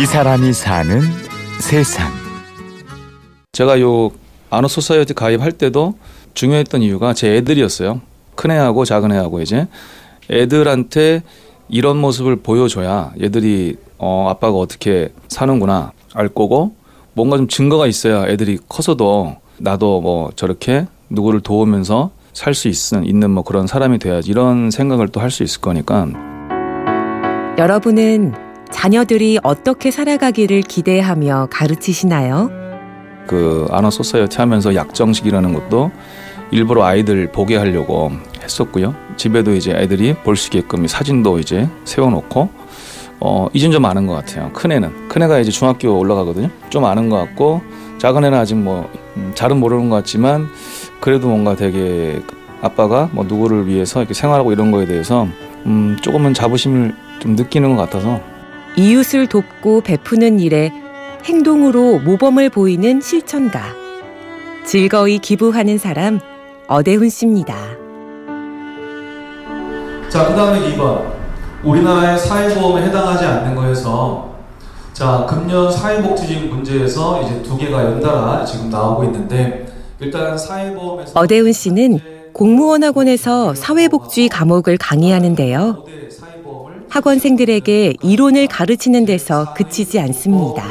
이 사람이 사는 세상. 제가 요 아노 소사이어티 가입할 때도 중요했던 이유가 제 애들이었어요. 큰 애하고 작은 애하고 이제 애들한테 이런 모습을 보여줘야 얘들이 어 아빠가 어떻게 사는구나 알 거고 뭔가 좀 증거가 있어야 애들이 커서도 나도 뭐 저렇게 누구를 도우면서 살 수 있는 뭐 그런 사람이 돼야지 이런 생각을 또 할 수 있을 거니까 여러분은 자녀들이 어떻게 살아가기를 기대하며 가르치시나요? 그 아너 소사이어티 하면서 약정식이라는 것도 일부러 아이들 보게 하려고 했었고요. 집에도 이제 애들이 볼 수 있게끔 사진도 이제 세워놓고 어 이젠 좀 아는 것 같아요. 큰 애는 큰 애가 이제 중학교 올라가거든요. 좀 아는 것 같고 작은 애는 아직 뭐 음, 잘은 모르는 것 같지만 그래도 뭔가 되게 아빠가 뭐 누구를 위해서 이렇게 생활하고 이런 거에 대해서 음 조금은 자부심을 좀 느끼는 것 같아서 이웃을 돕고 베푸는 일에 행동으로 모범을 보이는 실천가. 즐거이 기부하는 사람 어대훈 씨입니다. 자, 그 다음에 2번. 우리나라의 사회보험에 해당하지 않는 거에서 자, 금년 사회복지직 문제에서 이제 두 개가 연달아 지금 나오고 있는데 일단 사회보험에서 어대훈 씨는 공무원 학원에서 사회복지 과목을 강의하는데요. 학원생들에게 이론을 가르치는 데서 그치지 않습니다.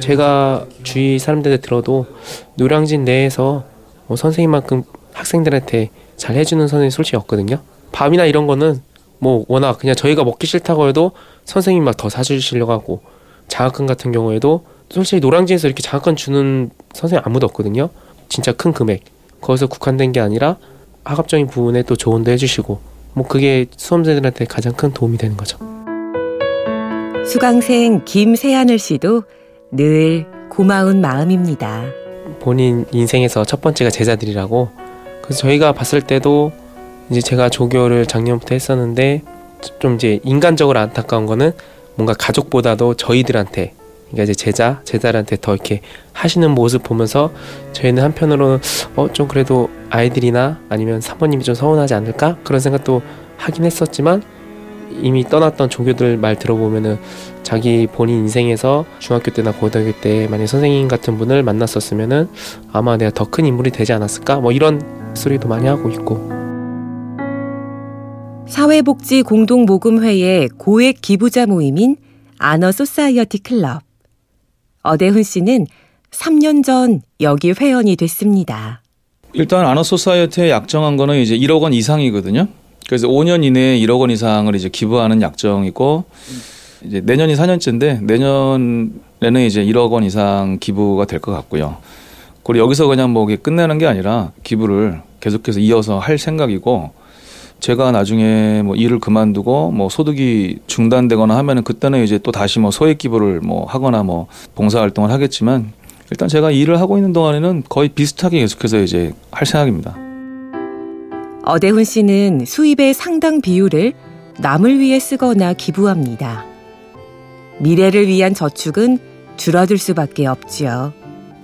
제가 주위 사람들한테 들어도 노량진 내에서 뭐 선생님만큼 학생들한테 잘 해주는 선생님 솔직히 없거든요. 밥이나 이런 거는 뭐 워낙 그냥 저희가 먹기 싫다고 해도 선생님 막 더 사주시려고 하고 장학금 같은 경우에도 솔직히 노량진에서 이렇게 장학금 주는 선생님 아무도 없거든요. 진짜 큰 금액. 거기서 국한된 게 아니라 학업적인 부분에 또 조언도 해주시고 뭐 그게 수험생들한테 가장 큰 도움이 되는 거죠. 수강생 김세하늘 씨도 늘 고마운 마음입니다. 본인 인생에서 첫 번째가 제자들이라고 그래서 저희가 봤을 때도 이제 제가 조교를 작년부터 했었는데 좀 이제 인간적으로 안타까운 거는 뭔가 가족보다도 저희들한테 그러니까 이제 제자 제자들한테 더 이렇게 하시는 모습 보면서 저희는 한편으로 어좀 그래도 아이들이나 아니면 사모님이 좀 서운하지 않을까? 그런 생각도 하긴 했었지만 이미 떠났던 조교들 말 들어보면은 자기 본인 인생에서 중학교 때나 고등학교 때 만약 선생님 같은 분을 만났었으면은 아마 내가 더 큰 인물이 되지 않았을까? 뭐 이런 소리도 많이 하고 있고. 사회복지 공동모금회의 고액 기부자 모임인 아너 소사이어티 클럽 어대훈 씨는 3년 전 여기 회원이 됐습니다. 일단 아너 소사이어티에 약정한 거는 이제 1억 원 이상이거든요. 그래서 5년 이내에 1억 원 이상을 이제 기부하는 약정이고 이제 내년이 4년째인데 내년에는 이제 1억 원 이상 기부가 될 것 같고요. 그리고 여기서 그냥 뭐 끝내는 게 아니라 기부를 계속해서 이어서 할 생각이고 제가 나중에 뭐 일을 그만두고 뭐 소득이 중단되거나 하면은 그때는 이제 또 다시 뭐 소액 기부를 뭐 하거나 뭐 봉사 활동을 하겠지만 일단 제가 일을 하고 있는 동안에는 거의 비슷하게 계속해서 이제 할 생각입니다. 어대훈 씨는 수입의 상당 비율을 남을 위해 쓰거나 기부합니다. 미래를 위한 저축은 줄어들 수밖에 없지요.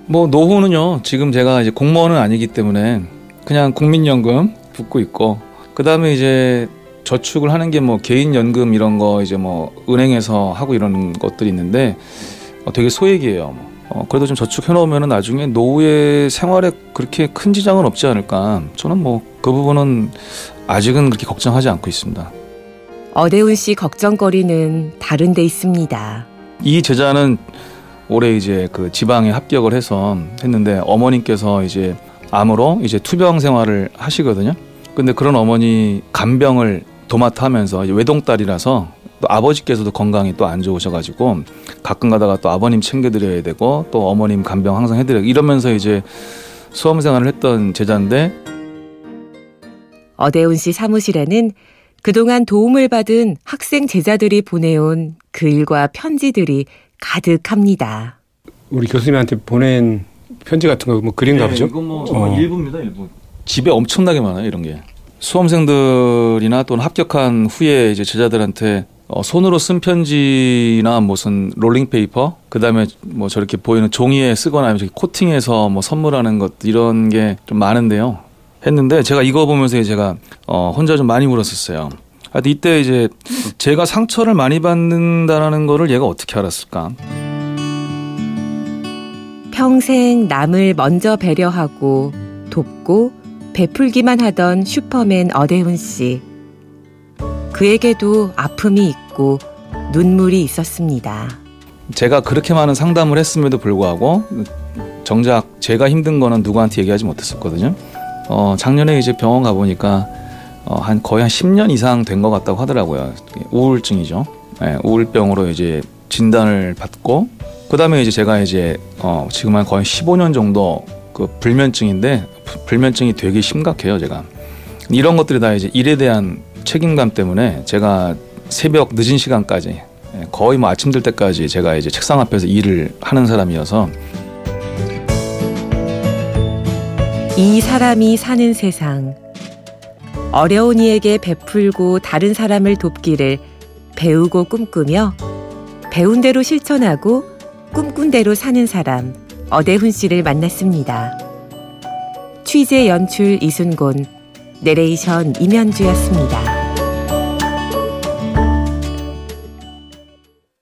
뭐 노후는요. 지금 제가 이제 공무원은 아니기 때문에 그냥 국민연금 붙고 있고 그 다음에 이제 저축을 하는 게 뭐 개인 연금 이런 거 이제 뭐 은행에서 하고 이런 것들이 있는데 어, 되게 소액이에요. 뭐. 어, 그래도 좀 저축해 놓으면 나중에 노후의 생활에 그렇게 큰 지장은 없지 않을까. 저는 뭐 그 부분은 아직은 그렇게 걱정하지 않고 있습니다. 어대훈 씨 걱정거리는 다른 데 있습니다. 이 제자는 올해 이제 그 지방에 합격을 해서 했는데 어머님께서 이제 암으로 이제 투병 생활을 하시거든요. 근데 그런 어머니 간병을 도맡아 하면서 외동딸이라서 또 아버지께서도 건강이 또 안 좋으셔가지고 가끔 가다가 또 아버님 챙겨드려야 되고 또 어머님 간병 항상 해드려 이러면서 이제 수험 생활을 했던 제자인데 어대훈 씨 사무실에는 그동안 도움을 받은 학생 제자들이 보내온 글과 편지들이 가득합니다. 우리 교수님한테 보낸 편지 같은 거 뭐 그런가 네, 보죠? 이거 뭐 어. 일부입니다, 일부. 집에 엄청나게 많아요 이런 게. 수험생들이나 또는 합격한 후에 이제 제자들한테 어, 손으로 쓴 편지나 무슨 롤링페이퍼 그다음에 뭐 저렇게 보이는 종이에 쓰거나 아니면 저기 코팅해서 뭐 선물하는 것 이런 게 좀 많은데요. 했는데 제가 이거 보면서 제가 어, 혼자 좀 많이 울었었어요. 아, 이때 이제 제가 상처를 많이 받는다라는 거를 얘가 어떻게 알았을까? 평생 남을 먼저 배려하고 돕고 베풀기만 하던 슈퍼맨 어대훈 씨. 그에게도 아픔이 있고 눈물이 있었습니다. 제가 그렇게 많은 상담을 했음에도 불구하고 정작 제가 힘든 거는 누구한테 얘기하지 못했었거든요. 어, 작년에 이제 병원 가 보니까 어, 한 거의 한 10년 이상 된 것 같다고 하더라고요. 우울증이죠. 네, 우울병으로 이제 진단을 받고 그다음에 이제 제가 이제 어, 지금 한 거의 15년 정도 그 불면증인데 부- 불면증이 되게 심각해요, 제가. 이런 것들이 다 이제 일에 대한 책임감 때문에 제가 새벽 늦은 시간까지 예, 거의 뭐 아침 들 때까지 제가 이제 책상 앞에서 일을 하는 사람이어서 이 사람이 사는 세상. 어려운 이에게 베풀고 다른 사람을 돕기를 배우고 꿈꾸며 배운 대로 실천하고 꿈꾼 대로 사는 사람 어대훈 씨를 만났습니다. 취재 연출 이순곤, 내레이션 임현주였습니다.